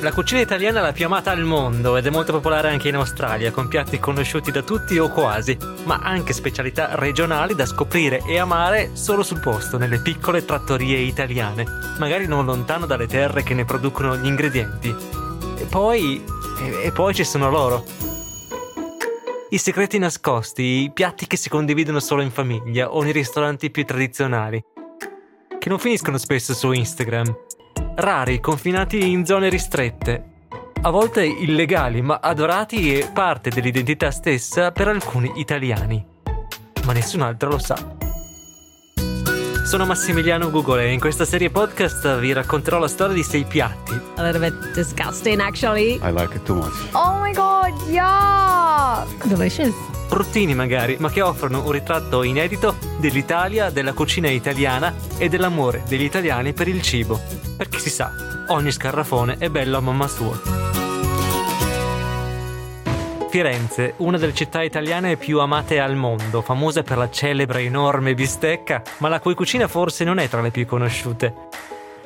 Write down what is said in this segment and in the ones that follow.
La cucina italiana è la più amata al mondo ed è molto popolare anche in Australia, con piatti conosciuti da tutti o quasi, ma anche specialità regionali da scoprire e amare solo sul posto, nelle piccole trattorie italiane, magari non lontano dalle terre che ne producono gli ingredienti. E poi... e, poi ci sono loro. I segreti nascosti, i piatti che si condividono solo in famiglia o nei ristoranti più tradizionali, che non finiscono spesso su Instagram rari, confinati in zone ristrette, a volte illegali, ma adorati e parte dell'identità stessa per alcuni italiani. Ma nessun altro lo sa. Sono Massimiliano Google e in questa serie podcast vi racconterò la storia di sei piatti. A little bit disgusting, actually. I like it too much. Oh my god, yeah! Delicious. Bruttini magari, ma che offrono un ritratto inedito dell'Italia, della cucina italiana e dell'amore degli italiani per il cibo. Perché si sa, ogni scarrafone è bello a mamma sua. Firenze, una delle città italiane più amate al mondo, famosa per la celebre enorme bistecca, ma la cui cucina forse non è tra le più conosciute.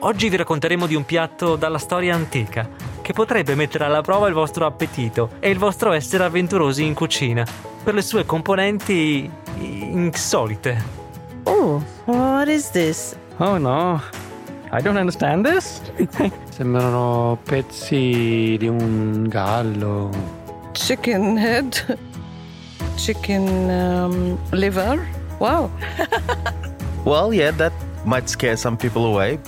Oggi vi racconteremo di un piatto dalla storia antica, che potrebbe mettere alla prova il vostro appetito e il vostro essere avventurosi in cucina, per le sue componenti insolite. Oh, what is this? Oh no, I don't understand this. Sembrano pezzi di un gallo. Chicken head? Chicken um, liver? Wow. Well, yeah, that might scare some people away.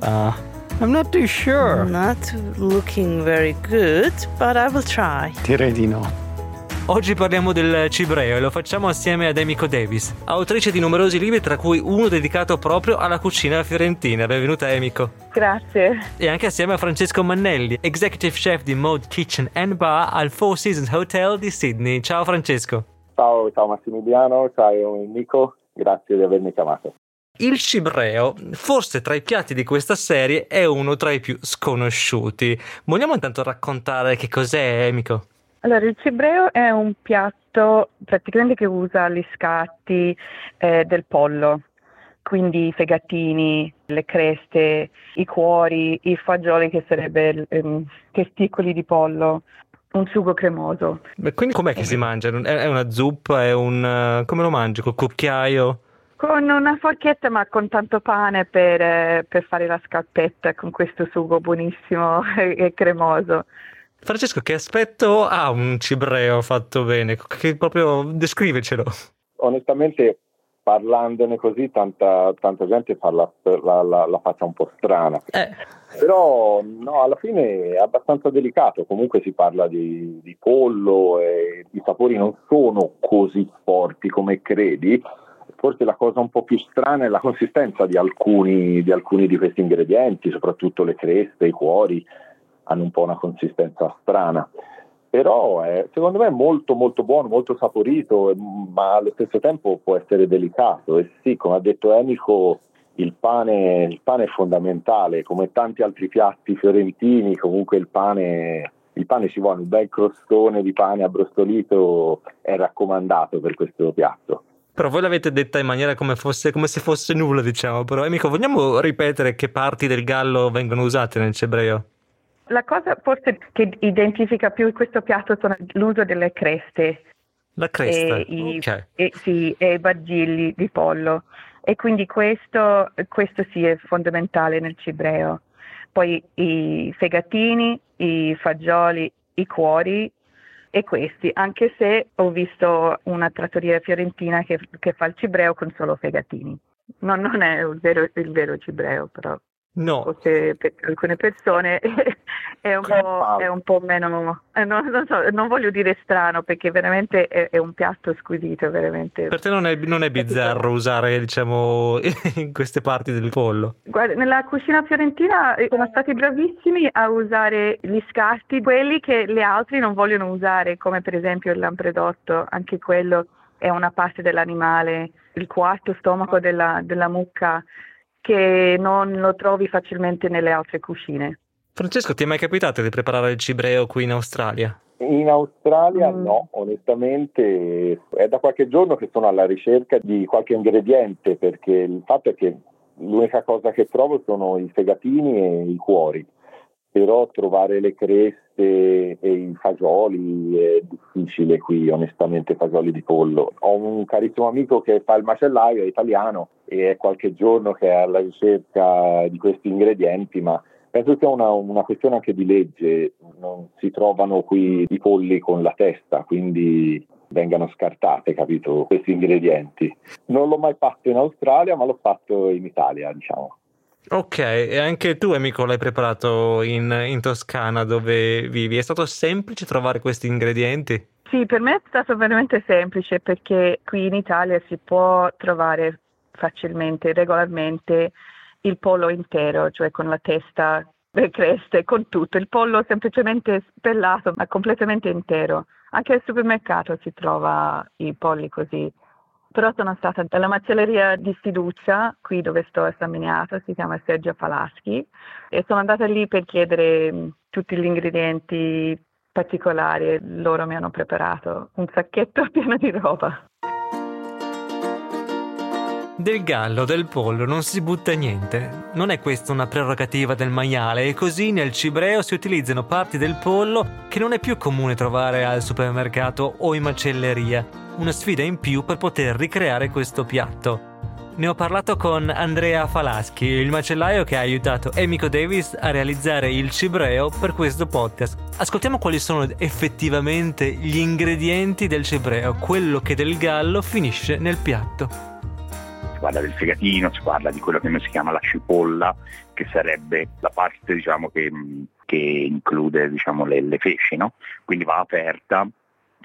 Uh, I'm not too sure. Not looking very good, but I will try. Direi di no. Oggi parliamo del cibreo e lo facciamo assieme ad Emiko Davis, autrice di numerosi libri tra cui uno dedicato proprio alla cucina fiorentina. Benvenuta Emiko. Grazie. E anche assieme a Francesco Mannelli, executive chef di Mode Kitchen and Bar al Four Seasons Hotel di Sydney. Ciao Francesco. Ciao, ciao Massimiliano, ciao Enrico, grazie di avermi chiamato. Il cibreo, forse tra i piatti di questa serie, è uno tra i più sconosciuti. Vogliamo intanto raccontare che cos'è, Emiko? Allora, il cibreo è un piatto praticamente che usa gli scatti eh, del pollo, quindi i fegatini, le creste, i cuori, i fagioli che sarebbe ehm, testicoli di pollo, un sugo cremoso. Beh, quindi com'è che si mangia? È una zuppa? È un... eh, come lo mangi? Col cucchiaio? Con una forchetta ma con tanto pane per, eh, per fare la scarpetta con questo sugo buonissimo e cremoso. Francesco, che aspetto ha un cibreo fatto bene? Che proprio descrivecelo. Onestamente, parlandone così, tanta, tanta gente fa la, la, la- la faccia un po' strana. Eh, Però no, alla fine è abbastanza delicato, comunque si parla di, di pollo e i sapori non sono così forti come credi. Forse la cosa un po' più strana è la consistenza di alcuni di, alcuni di questi ingredienti, soprattutto le creste, i cuori, hanno un po' una consistenza strana. Però è, secondo me è molto molto buono, molto saporito, ma allo stesso tempo può essere delicato. E sì, come ha detto Enico, il pane, il pane è fondamentale, come tanti altri piatti fiorentini, comunque il pane, il pane ci vuole, un bel crostone di pane abbrustolito è raccomandato per questo piatto. però voi l'avete detta in maniera come, fosse, come se fosse nulla, diciamo. Però, amico, vogliamo ripetere che parti del gallo vengono usate nel cibreo? La cosa forse che identifica più questo piatto sono l'uso delle creste La cresta. e i, Ok. e, sì, e i bagilli di pollo. E quindi questo, questo sì è fondamentale nel cibreo. Poi i fegatini, i fagioli, i cuori e questi, anche se ho visto una trattoria fiorentina che, che fa il cibreo con solo fegatini. No, non è il vero, il vero cibreo, però No, forse per alcune persone è un, è un po' meno, eh, non, non so, non voglio dire strano perché veramente è, è un piatto squisito, veramente. per te non è, non è bizzarro usare, diciamo, in queste parti del pollo. Guarda, nella cucina fiorentina eh, sono stati bravissimi a usare gli scarti, quelli che le altre non vogliono usare, come per esempio il lampredotto, anche quello è una parte dell'animale, il quarto stomaco della, della mucca che non lo trovi facilmente nelle altre cucine. Francesco, ti è mai capitato di preparare il cibreo qui in Australia? In Australia Mm. no, onestamente è da qualche giorno che sono alla ricerca di qualche ingrediente perché il fatto è che l'unica cosa che trovo sono i fegatini e i cuori però trovare le creste e i fagioli è difficile qui, onestamente, fagioli di pollo. Ho un carissimo amico che fa il macellaio, è italiano e è qualche giorno che è alla ricerca di questi ingredienti, ma penso sia una, una questione anche di legge, non si trovano qui i polli con la testa, quindi vengano scartate, capito, questi ingredienti. Non l'ho mai fatto in Australia, ma l'ho fatto in Italia, diciamo. Ok, e anche tu, amico, l'hai preparato in, in, Toscana dove vivi. È stato semplice trovare questi ingredienti? Sì, per me è stato veramente semplice perché qui in Italia si può trovare facilmente, regolarmente il pollo intero, cioè con la testa, le creste, con tutto. Il pollo semplicemente spellato, ma completamente intero. Anche al supermercato si trova i polli così però sono stata alla macelleria di fiducia, qui dove sto a San Miniato, si chiama Sergio Falaschi, e sono andata lì per chiedere mm, tutti gli ingredienti particolari e loro mi hanno preparato un sacchetto pieno di roba. Del gallo, del pollo non si butta niente. Non è questa una prerogativa del maiale e così nel cibreo si utilizzano parti del pollo che non è più comune trovare al supermercato o in macelleria una sfida in più per poter ricreare questo piatto. Ne ho parlato con Andrea Falaschi, il macellaio che ha aiutato Emiko Davis a realizzare il cibreo per questo podcast. Ascoltiamo quali sono effettivamente gli ingredienti del cibreo, quello che del gallo finisce nel piatto. Parla del fegatino, si parla di quello che noi si chiama la cipolla, che sarebbe la parte diciamo, che, che, include diciamo, le, le feci, no? quindi va aperta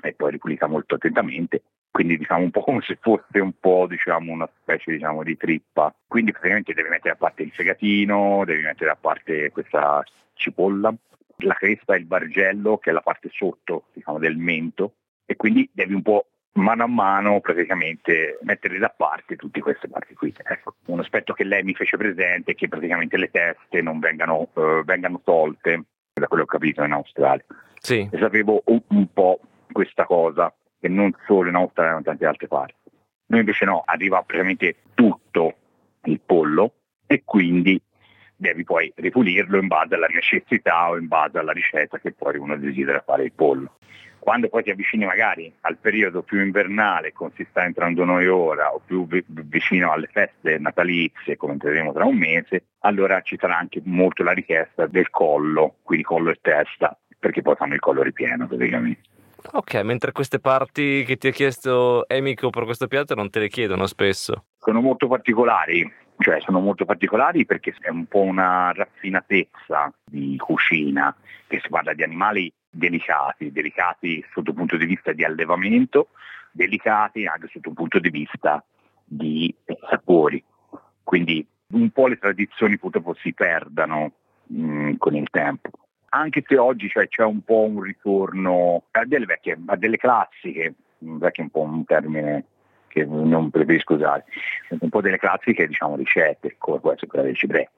e poi ripulita molto attentamente quindi diciamo un po' come se fosse un po' diciamo una specie diciamo di trippa quindi praticamente devi mettere a parte il fegatino devi mettere a parte questa cipolla la cresta e il bargello che è la parte sotto diciamo del mento e quindi devi un po' mano a mano praticamente mettere da parte tutte queste parti qui. Ecco, un aspetto che lei mi fece presente è che praticamente le teste non vengano, eh, vengano tolte, da quello che ho capito in Australia. Sì. E sapevo un, un po' questa cosa, e non solo in Australia ma in tante altre parti. Noi invece no, arriva praticamente tutto il pollo e quindi devi poi ripulirlo in base alla necessità o in base alla ricetta che poi uno desidera fare il pollo. Quando poi ti avvicini magari al periodo più invernale, come si sta entrando noi ora, o più vicino alle feste natalizie, come entreremo tra un mese, allora ci sarà anche molto la richiesta del collo, quindi collo e testa, perché poi fanno il collo ripieno praticamente. Ok, mentre queste parti che ti ha chiesto Emico per questo piatto non te le chiedono spesso. Sono molto particolari, cioè sono molto particolari perché è un po' una raffinatezza di cucina, che si parla di animali delicati, delicati sotto il punto di vista di allevamento, delicati anche sotto il punto di vista di sapori. Quindi un po' le tradizioni purtroppo si perdano mh, mm, con il tempo anche se oggi cioè, c'è un po' un ritorno a delle vecchie, a delle classiche, vecchio è un po' un termine che non preferisco usare, un po' delle classiche diciamo ricette, come può essere quella del cibre.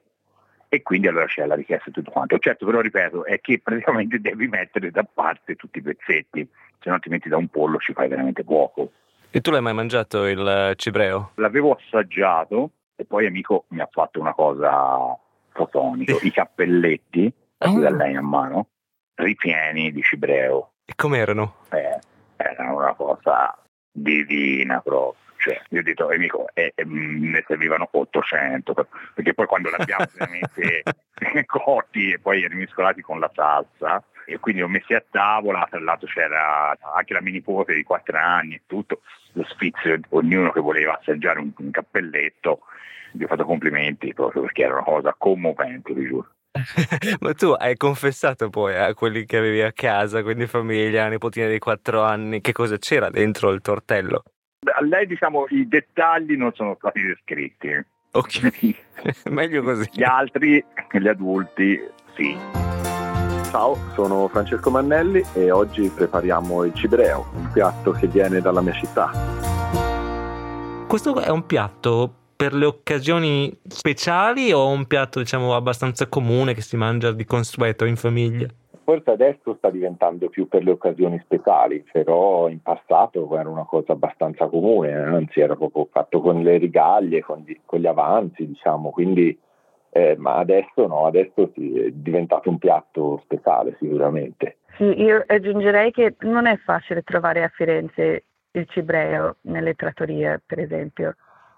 E quindi allora c'è la richiesta e tutto quanto. Certo, però ripeto, è che praticamente devi mettere da parte tutti i pezzetti, se no ti metti da un pollo ci fai veramente poco. E tu l'hai mai mangiato il cibreo? L'avevo assaggiato e poi amico mi ha fatto una cosa fotonica, i cappelletti oh. da lei a mano, ripieni di cibreo. E com'erano? Eh, erano una cosa divina proprio. Cioè, io ho detto, amico, eh, eh, ne servivano 800, perché poi quando l'abbiamo veramente cotti e poi rimiscolati con la salsa, e quindi ho messi a tavola, tra l'altro c'era anche la mini nipote di 4 anni e tutto, lo sfizio, ognuno che voleva assaggiare un, un cappelletto, gli ho fatto complimenti proprio perché era una cosa commovente, vi giuro. Ma tu hai confessato poi a quelli che avevi a casa, quindi famiglia, nipotina di 4 anni, che cosa c'era dentro il tortello? A lei diciamo i dettagli non sono stati descritti. Ok, meglio così. Gli altri, gli adulti, sì. Ciao, sono Francesco Mannelli e oggi prepariamo il cibreo, un piatto che viene dalla mia città. Questo è un piatto per le occasioni speciali o un piatto diciamo abbastanza comune che si mangia di consueto in famiglia? Forse adesso sta diventando più per le occasioni speciali, però in passato era una cosa abbastanza comune, anzi era proprio fatto con le rigaglie, con gli, con gli avanzi, diciamo, quindi eh, ma adesso no, adesso sì, è diventato un piatto speciale sicuramente. Sì, io aggiungerei che non è facile trovare a Firenze il cibreo nelle trattorie, per esempio,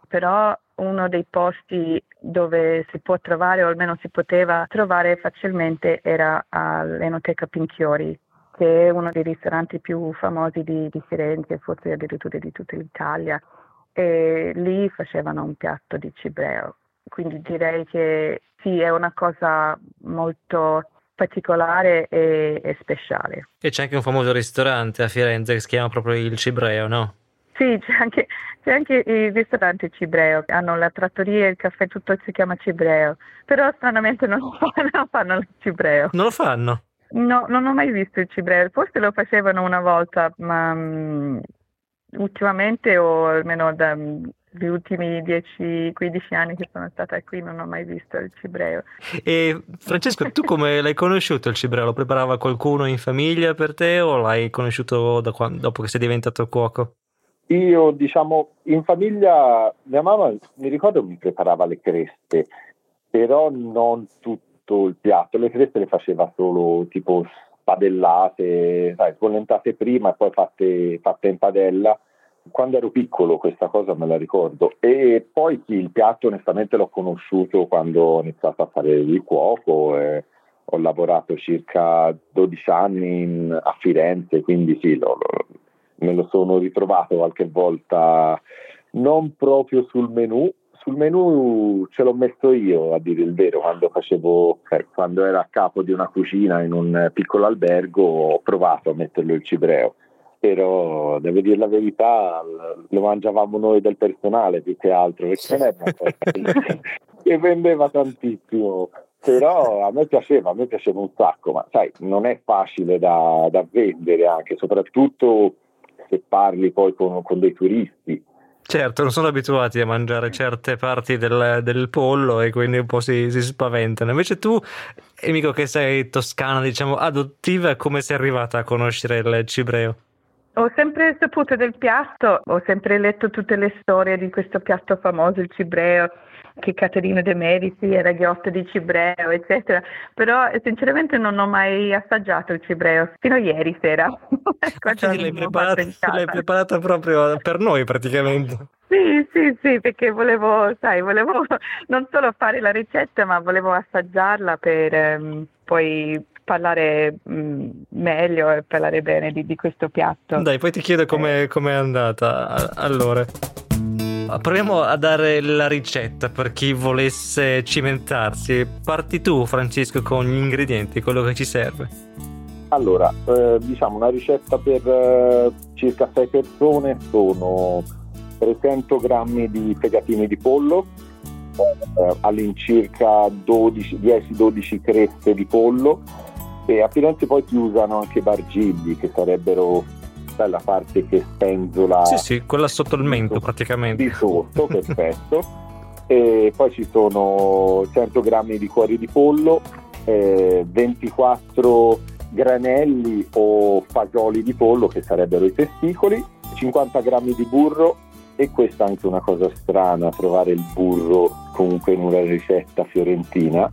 però uno dei posti dove si può trovare, o almeno si poteva trovare facilmente, era all'Enoteca Pinchiori, che è uno dei ristoranti più famosi di, di Firenze, forse addirittura di tutta l'Italia. E lì facevano un piatto di cibreo. Quindi direi che sì, è una cosa molto particolare e, e speciale. E c'è anche un famoso ristorante a Firenze che si chiama proprio il Cibreo, no? Sì, c'è anche, c'è anche il ristorante cibreo, hanno la trattoria il caffè, tutto si chiama cibreo, però stranamente non fanno, fanno il cibreo. Non lo fanno? No, non ho mai visto il cibreo, forse lo facevano una volta, ma um, ultimamente o almeno dagli ultimi 10-15 anni che sono stata qui non ho mai visto il cibreo. E Francesco, tu come l'hai conosciuto il cibreo? Lo preparava qualcuno in famiglia per te o l'hai conosciuto quando, dopo che sei diventato cuoco? Io, diciamo, in famiglia mia mamma mi ricordo mi preparava le creste, però non tutto il piatto. Le creste le faceva solo tipo spadellate, sai, sbollentate prima e poi fatte, fatte in padella. Quando ero piccolo questa cosa me la ricordo e poi sì, il piatto onestamente l'ho conosciuto quando ho iniziato a fare il cuoco e ho lavorato circa 12 anni in, a Firenze, quindi sì, lo, lo, me lo sono ritrovato qualche volta non proprio sul menù, sul menù ce l'ho messo io a dire il vero quando facevo eh, quando ero a capo di una cucina in un piccolo albergo ho provato a metterlo il cibreo. Però devo dire la verità lo mangiavamo noi del personale più che altro perché non è una che vendeva tantissimo. Però a me piaceva, a me piaceva un sacco ma sai non è facile da, da vendere anche soprattutto se parli poi con, con dei turisti. Certo, non sono abituati a mangiare certe parti del, del pollo e quindi un po' si, si, spaventano. Invece tu, amico che sei toscana, diciamo, adottiva, come sei arrivata a conoscere il cibreo? Ho sempre saputo del piatto, ho sempre letto tutte le storie di questo piatto famoso, il cibreo, che Caterina De Medici era ghiotta di cibreo, eccetera. Però sinceramente non ho mai assaggiato il cibreo, fino a ieri sera. Quindi l'hai preparata, l'hai preparata proprio per noi praticamente. Sì, sì, sì, perché volevo, sai, volevo non solo fare la ricetta, ma volevo assaggiarla per um, poi parlare mh, mm, meglio e parlare bene di, di, questo piatto. Dai, poi ti chiedo come eh. è andata. Allora. Proviamo a dare la ricetta per chi volesse cimentarsi. Parti tu, Francesco, con gli ingredienti, quello che ci serve. Allora, eh, diciamo una ricetta per eh, circa 6 persone sono 300 grammi di fegatini di pollo, eh, all'incirca 10-12 creste di pollo e a Firenze poi si usano anche bargilli che sarebbero sai, la parte che spenzola sì sì quella sotto il mento praticamente. di sotto perfetto e poi ci sono 100 grammi di cuori di pollo eh, 24 granelli o fagioli di pollo che sarebbero i testicoli 50 grammi di burro. E questa è anche una cosa strana trovare il burro comunque in una ricetta fiorentina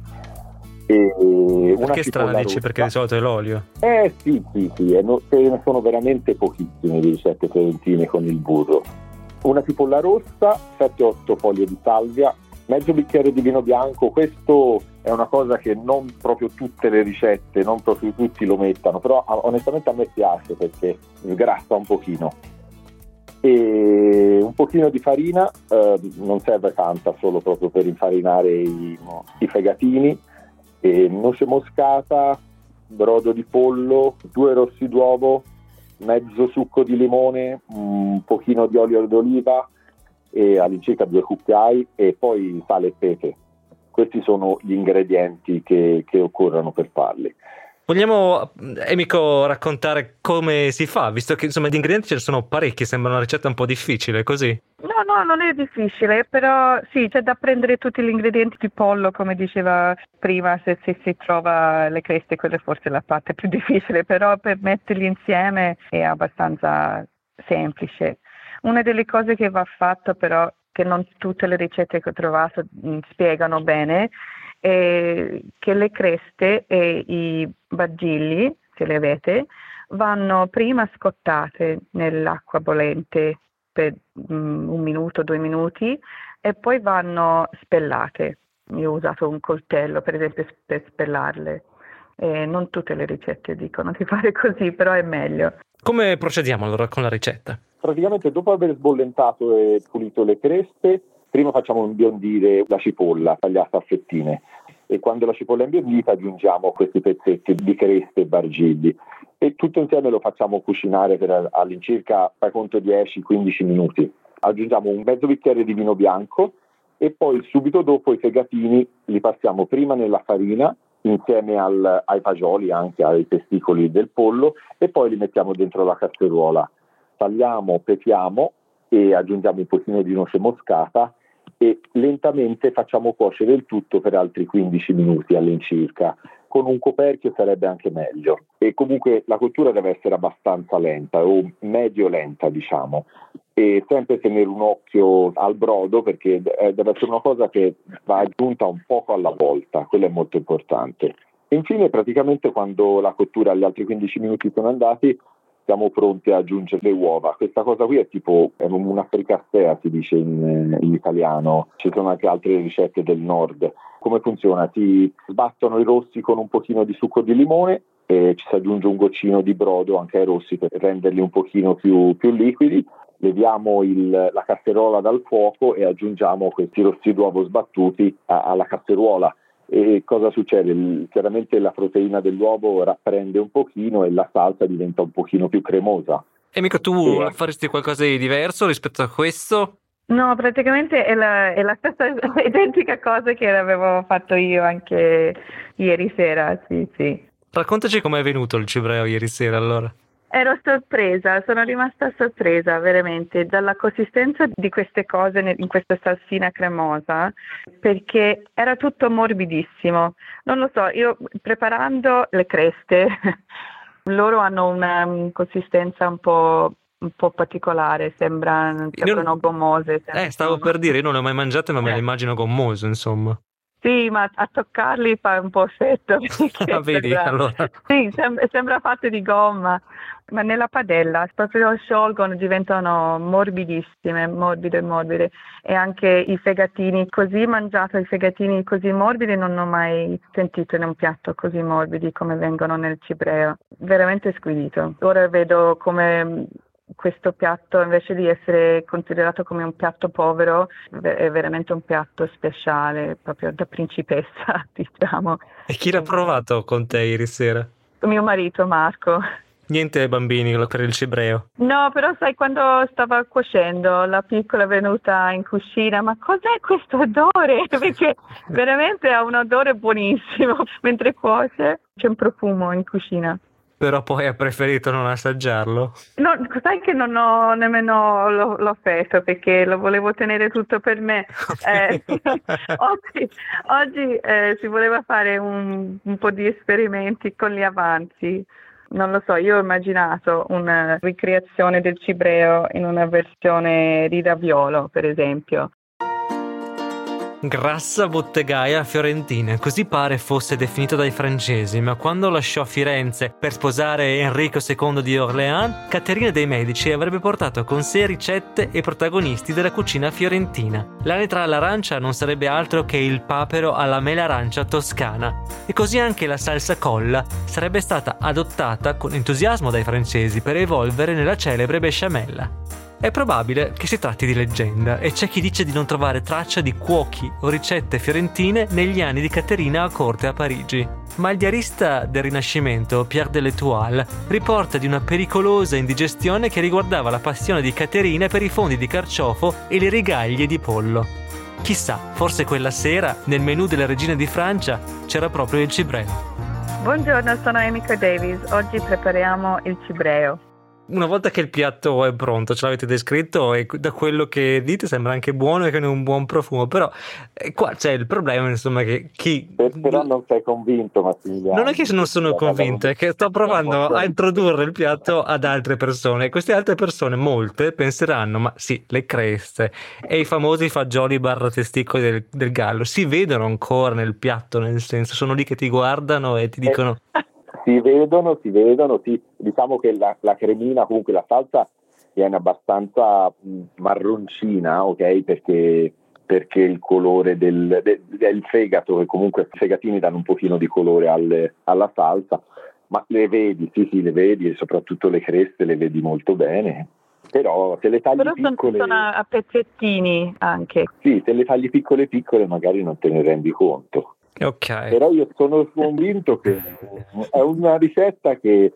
e perché dici? Perché di solito è l'olio? Eh sì, sì, sì, no, ce ne sono veramente pochissime di ricette fiorentine con il burro. Una cipolla rossa, 7-8 foglie di salvia, mezzo bicchiere di vino bianco, questo è una cosa che non proprio tutte le ricette, non proprio tutti lo mettano, però onestamente a me piace perché sgrassa un pochino. E un pochino di farina, eh, non serve tanta, solo proprio per infarinare i, i fegatini, e noce moscata, brodo di pollo, due rossi d'uovo, mezzo succo di limone, un pochino di olio d'oliva e all'incirca due cucchiai e poi sale e pepe. Questi sono gli ingredienti che, che occorrono per farli. Vogliamo, Emico, raccontare come si fa, visto che insomma di ingredienti ce ne sono parecchi, sembra una ricetta un po' difficile, così? No, no, non è difficile, però sì, c'è da prendere tutti gli ingredienti di pollo, come diceva prima, se, se si trova le creste, quella è forse la parte più difficile, però per metterli insieme è abbastanza semplice. Una delle cose che va fatta però, che non tutte le ricette che ho trovato mh, spiegano bene, è che le creste e i bagilli, se le avete, vanno prima scottate nell'acqua bollente per mm, un minuto, due minuti e poi vanno spellate. Io ho usato un coltello per esempio per spellarle. Eh, non tutte le ricette dicono di fare così, però è meglio. Come procediamo allora con la ricetta? Praticamente dopo aver sbollentato e pulito le creste, prima facciamo imbiondire la cipolla tagliata a fettine e quando la cipolla è imbiondita aggiungiamo questi pezzetti di creste e bargilli e tutto insieme lo facciamo cucinare per all'incirca, fai conto, 10-15 minuti. Aggiungiamo un mezzo bicchiere di vino bianco e poi subito dopo i fegatini li passiamo prima nella farina insieme al, ai fagioli, anche ai testicoli del pollo e poi li mettiamo dentro la casseruola. Tagliamo, petiamo e aggiungiamo un pochino di noce moscata e lentamente facciamo cuocere il tutto per altri 15 minuti all'incirca. Con un coperchio sarebbe anche meglio. E comunque la cottura deve essere abbastanza lenta o medio lenta, diciamo. E sempre tenere un occhio al brodo perché deve essere una cosa che va aggiunta un poco alla volta, quello è molto importante. Infine, praticamente quando la cottura agli altri 15 minuti sono andati, siamo pronti a aggiungere le uova. Questa cosa qui è tipo è una fricassea, si dice in, in, italiano. Ci sono anche altre ricette del nord. Come funziona? Si sbattono i rossi con un pochino di succo di limone e ci si aggiunge un goccino di brodo anche ai rossi per renderli un pochino più, più liquidi. Leviamo il, la casseruola dal fuoco e aggiungiamo questi rossi d'uovo sbattuti a, alla casseruola e cosa succede? chiaramente la proteina dell'uovo rapprende un pochino e la salsa diventa un pochino più cremosa. E mica tu e... faresti qualcosa di diverso rispetto a questo? No, praticamente è la, è la stessa identica cosa che avevo fatto io anche ieri sera, sì, sì. Raccontaci com'è venuto il cibreo ieri sera allora. Ero sorpresa, sono rimasta sorpresa veramente dalla consistenza di queste cose in questa salsina cremosa perché era tutto morbidissimo. Non lo so, io preparando le creste, loro hanno una um, consistenza un po' un po' particolare, sembrano, sembrano non... gommose. Eh, stavo per dire, io non le ho mai mangiate, ma eh. me le immagino gommose, insomma. Sì, ma a toccarli fa un po' effetto. Ah, vedi, sembra, allora. Sì, sembra, sembra fatto di gomma, ma nella padella proprio sciolgono, diventano morbidissime, morbide, morbide. E anche i fegatini, così mangiato, i fegatini così morbidi non ho mai sentito in un piatto così morbidi come vengono nel cibreo. Veramente squisito. Ora vedo come questo piatto invece di essere considerato come un piatto povero è veramente un piatto speciale, proprio da principessa, diciamo. E chi l'ha provato con te ieri sera? Mio marito Marco. Niente bambini per il cibreo. No, però sai quando stava cuocendo, la piccola è venuta in cucina, ma cos'è questo odore? Perché veramente ha un odore buonissimo mentre cuoce, c'è un profumo in cucina però poi ha preferito non assaggiarlo. No, sai che non ho nemmeno l'ho, l'ho fatto perché lo volevo tenere tutto per me. Eh, oggi, oggi eh, si voleva fare un, un po' di esperimenti con gli avanzi. Non lo so, io ho immaginato una ricreazione del cibreo in una versione di raviolo, per esempio. Grassa bottegaia fiorentina, così pare fosse definito dai francesi, ma quando lasciò Firenze per sposare Enrico II di Orléans, Caterina dei Medici avrebbe portato con sé ricette e protagonisti della cucina fiorentina. L'anitra all'arancia non sarebbe altro che il papero alla mela arancia toscana, e così anche la salsa colla sarebbe stata adottata con entusiasmo dai francesi per evolvere nella celebre besciamella. È probabile che si tratti di leggenda e c'è chi dice di non trovare traccia di cuochi o ricette fiorentine negli anni di Caterina a corte a Parigi. Ma il diarista del Rinascimento, Pierre de l'Etoile, riporta di una pericolosa indigestione che riguardava la passione di Caterina per i fondi di carciofo e le rigaglie di pollo. Chissà, forse quella sera, nel menù della regina di Francia, c'era proprio il cibreo. Buongiorno, sono Emica Davis. Oggi prepariamo il cibreo. Una volta che il piatto è pronto, ce l'avete descritto e da quello che dite sembra anche buono e che ha un buon profumo, però eh, qua c'è il problema, insomma, che chi... Però non sei convinto, Massimiliano. Non è che non sono convinto, è che sto provando a introdurre il piatto ad altre persone e queste altre persone, molte, penseranno, ma sì, le creste e i famosi fagioli barra testicoli del, del gallo si vedono ancora nel piatto, nel senso, sono lì che ti guardano e ti Eh, dicono... si vedono, si vedono, sì. diciamo che la, la cremina, comunque la salsa viene abbastanza mh, marroncina, ok? Perché, perché il colore del, de- del fegato, che comunque i fegatini danno un pochino di colore alle- alla salsa, ma le vedi, sì, sì, le vedi e soprattutto le creste le vedi molto bene. Però se le tagli Però piccole, sono a pezzettini anche. sì, se le tagli piccole piccole magari non te ne rendi conto. Ok. Però io sono convinto che è una ricetta che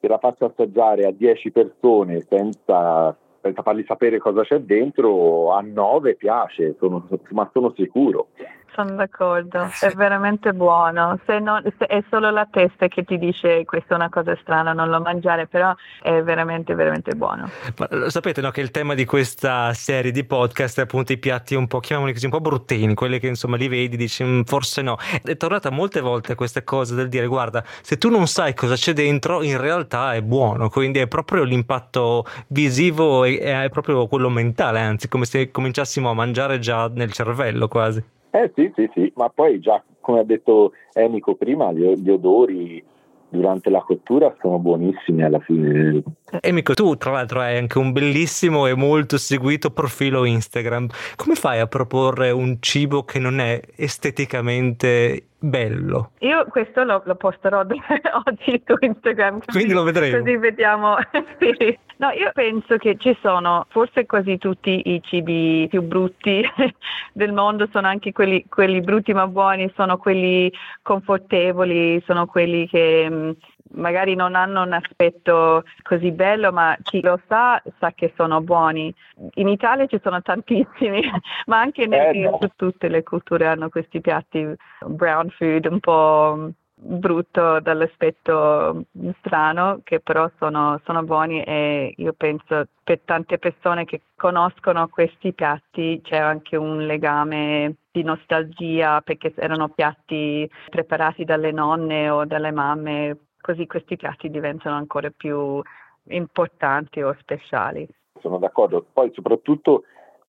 se la faccio assaggiare a 10 persone senza, senza fargli sapere cosa c'è dentro, a 9 piace, sono- ma sono sicuro. Sono d'accordo, è veramente buono. Se non- se è solo la testa che ti dice questa è una cosa strana, non lo mangiare, però è veramente, veramente buono. Ma sapete no, che il tema di questa serie di podcast è appunto i piatti un po', chiamiamoli così, un po' bruttini, quelli che insomma li vedi, dici "Mm, forse no. È tornata molte volte questa cosa del dire guarda, se tu non sai cosa c'è dentro, in realtà è buono, quindi è proprio l'impatto visivo e è proprio quello mentale, anzi come se cominciassimo a mangiare già nel cervello quasi. Eh sì, sì, sì, ma poi già come ha detto Enico prima, gli, gli odori durante la cottura sono buonissimi alla fine. E Mico, tu tra l'altro hai anche un bellissimo e molto seguito profilo Instagram. Come fai a proporre un cibo che non è esteticamente bello? Io questo lo, lo posterò oggi su Instagram. così- Quindi lo vedremo. Così vediamo. Sì. No, io penso che ci sono forse quasi tutti i cibi più brutti del mondo, sono anche quelli, quelli brutti ma buoni, sono quelli confortevoli, sono quelli che mh, magari non hanno un aspetto così bello, ma chi lo sa sa che sono buoni. In Italia ci sono tantissimi, ma anche nel, Eh, no. tutte le culture hanno questi piatti brown food un po' brutto dall'aspetto strano, che però sono, sono buoni e io penso per tante persone che conoscono questi piatti c'è anche un legame di nostalgia perché erano piatti preparati dalle nonne o dalle mamme, così questi piatti diventano ancora più importanti o speciali. Sono d'accordo. Poi soprattutto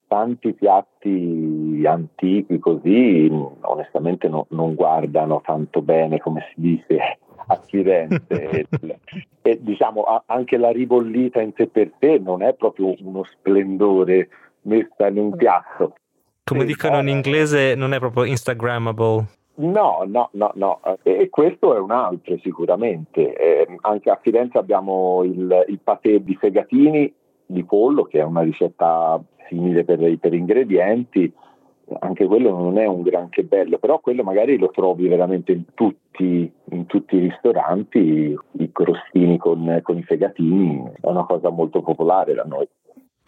tanti piatti antichi così onestamente no- non guardano tanto bene come si dice a Firenze e, diciamo a- anche la ribollita in sé per sé non è proprio uno splendore messa in un piatto Come dicono in eh. inglese, non è proprio Instagrammable. No, no, no, no, e e questo è un altro sicuramente. Eh, anche a Firenze abbiamo il, il patè di fegatini di pollo, che è una ricetta simile per, per ingredienti. Anche quello non è un granché bello, però quello magari lo trovi veramente in tutti, in tutti i ristoranti, i crostini con, con i fegatini, è una cosa molto popolare da noi.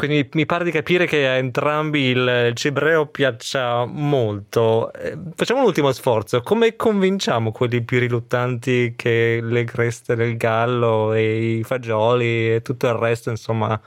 Quindi mi pare di capire che a entrambi il cibreo piaccia molto. Eh, Facciamo un ultimo sforzo. Come convinciamo quelli più riluttanti che le creste del gallo e i fagioli e tutto il resto, insomma,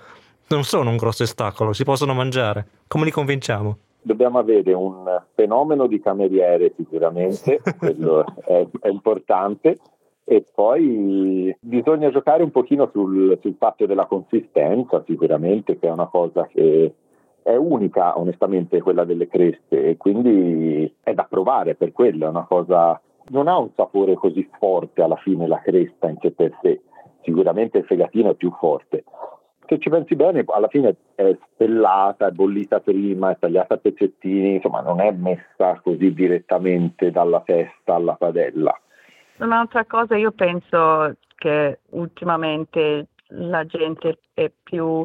non sono un grosso ostacolo, si possono mangiare? Come li convinciamo? Dobbiamo avere un fenomeno di cameriere sicuramente, quello è, è importante, e poi bisogna giocare un pochino sul, sul fatto della consistenza, sicuramente, che è una cosa che è unica, onestamente, quella delle creste, e quindi è da provare per quello, è una cosa... Non ha un sapore così forte alla fine la cresta in sé per sé, sicuramente il fegatino è più forte. Se ci pensi bene, alla fine è spellata, è bollita prima, è tagliata a pezzettini, insomma non è messa così direttamente dalla testa alla padella. Un'altra cosa, io penso che ultimamente la gente è più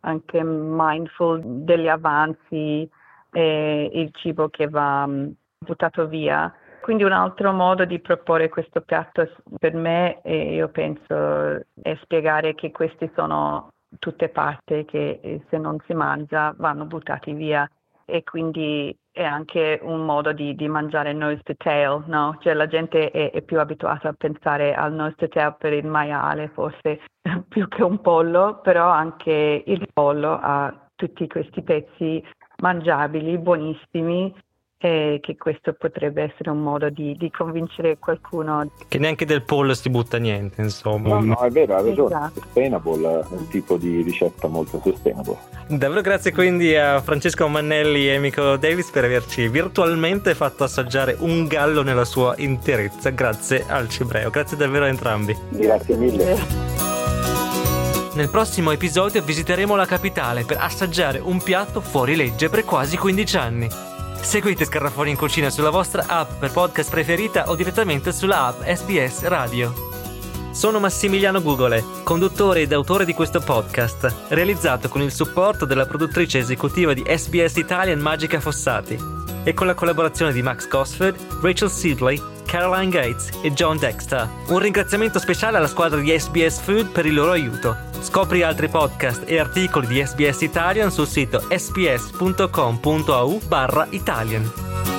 anche mindful degli avanzi e il cibo che va mh, buttato via. Quindi un altro modo di proporre questo piatto per me, io penso, è spiegare che questi sono tutte parti che eh, se non si mangia vanno buttati via e quindi è anche un modo di, di mangiare nose to tail, no? Cioè la gente è, è, più abituata a pensare al nose to tail per il maiale forse più che un pollo, però anche il pollo ha tutti questi pezzi mangiabili, buonissimi e che questo potrebbe essere un modo di, di, convincere qualcuno. Che neanche del pollo si butta niente, insomma. No, no, è vero, ha ragione. Esatto. Sustainable è un tipo di ricetta molto sustainable. Davvero grazie quindi a Francesco Mannelli e Mico Davis per averci virtualmente fatto assaggiare un gallo nella sua interezza. Grazie al Cibreo. Grazie davvero a entrambi. Grazie mille. Nel prossimo episodio visiteremo la capitale per assaggiare un piatto fuori legge per quasi 15 anni. Seguite Scarrafoni in cucina sulla vostra app per podcast preferita o direttamente sulla app SBS Radio. Sono Massimiliano Gugole, conduttore ed autore di questo podcast, realizzato con il supporto della produttrice esecutiva di SBS Italian Magica Fossati e con la collaborazione di Max Gosford, Rachel Sidley, Caroline Gates e John Dexter. Un ringraziamento speciale alla squadra di SBS Food per il loro aiuto. Scopri altri podcast e articoli di SBS Italian sul sito sbs.com.au barra Italian.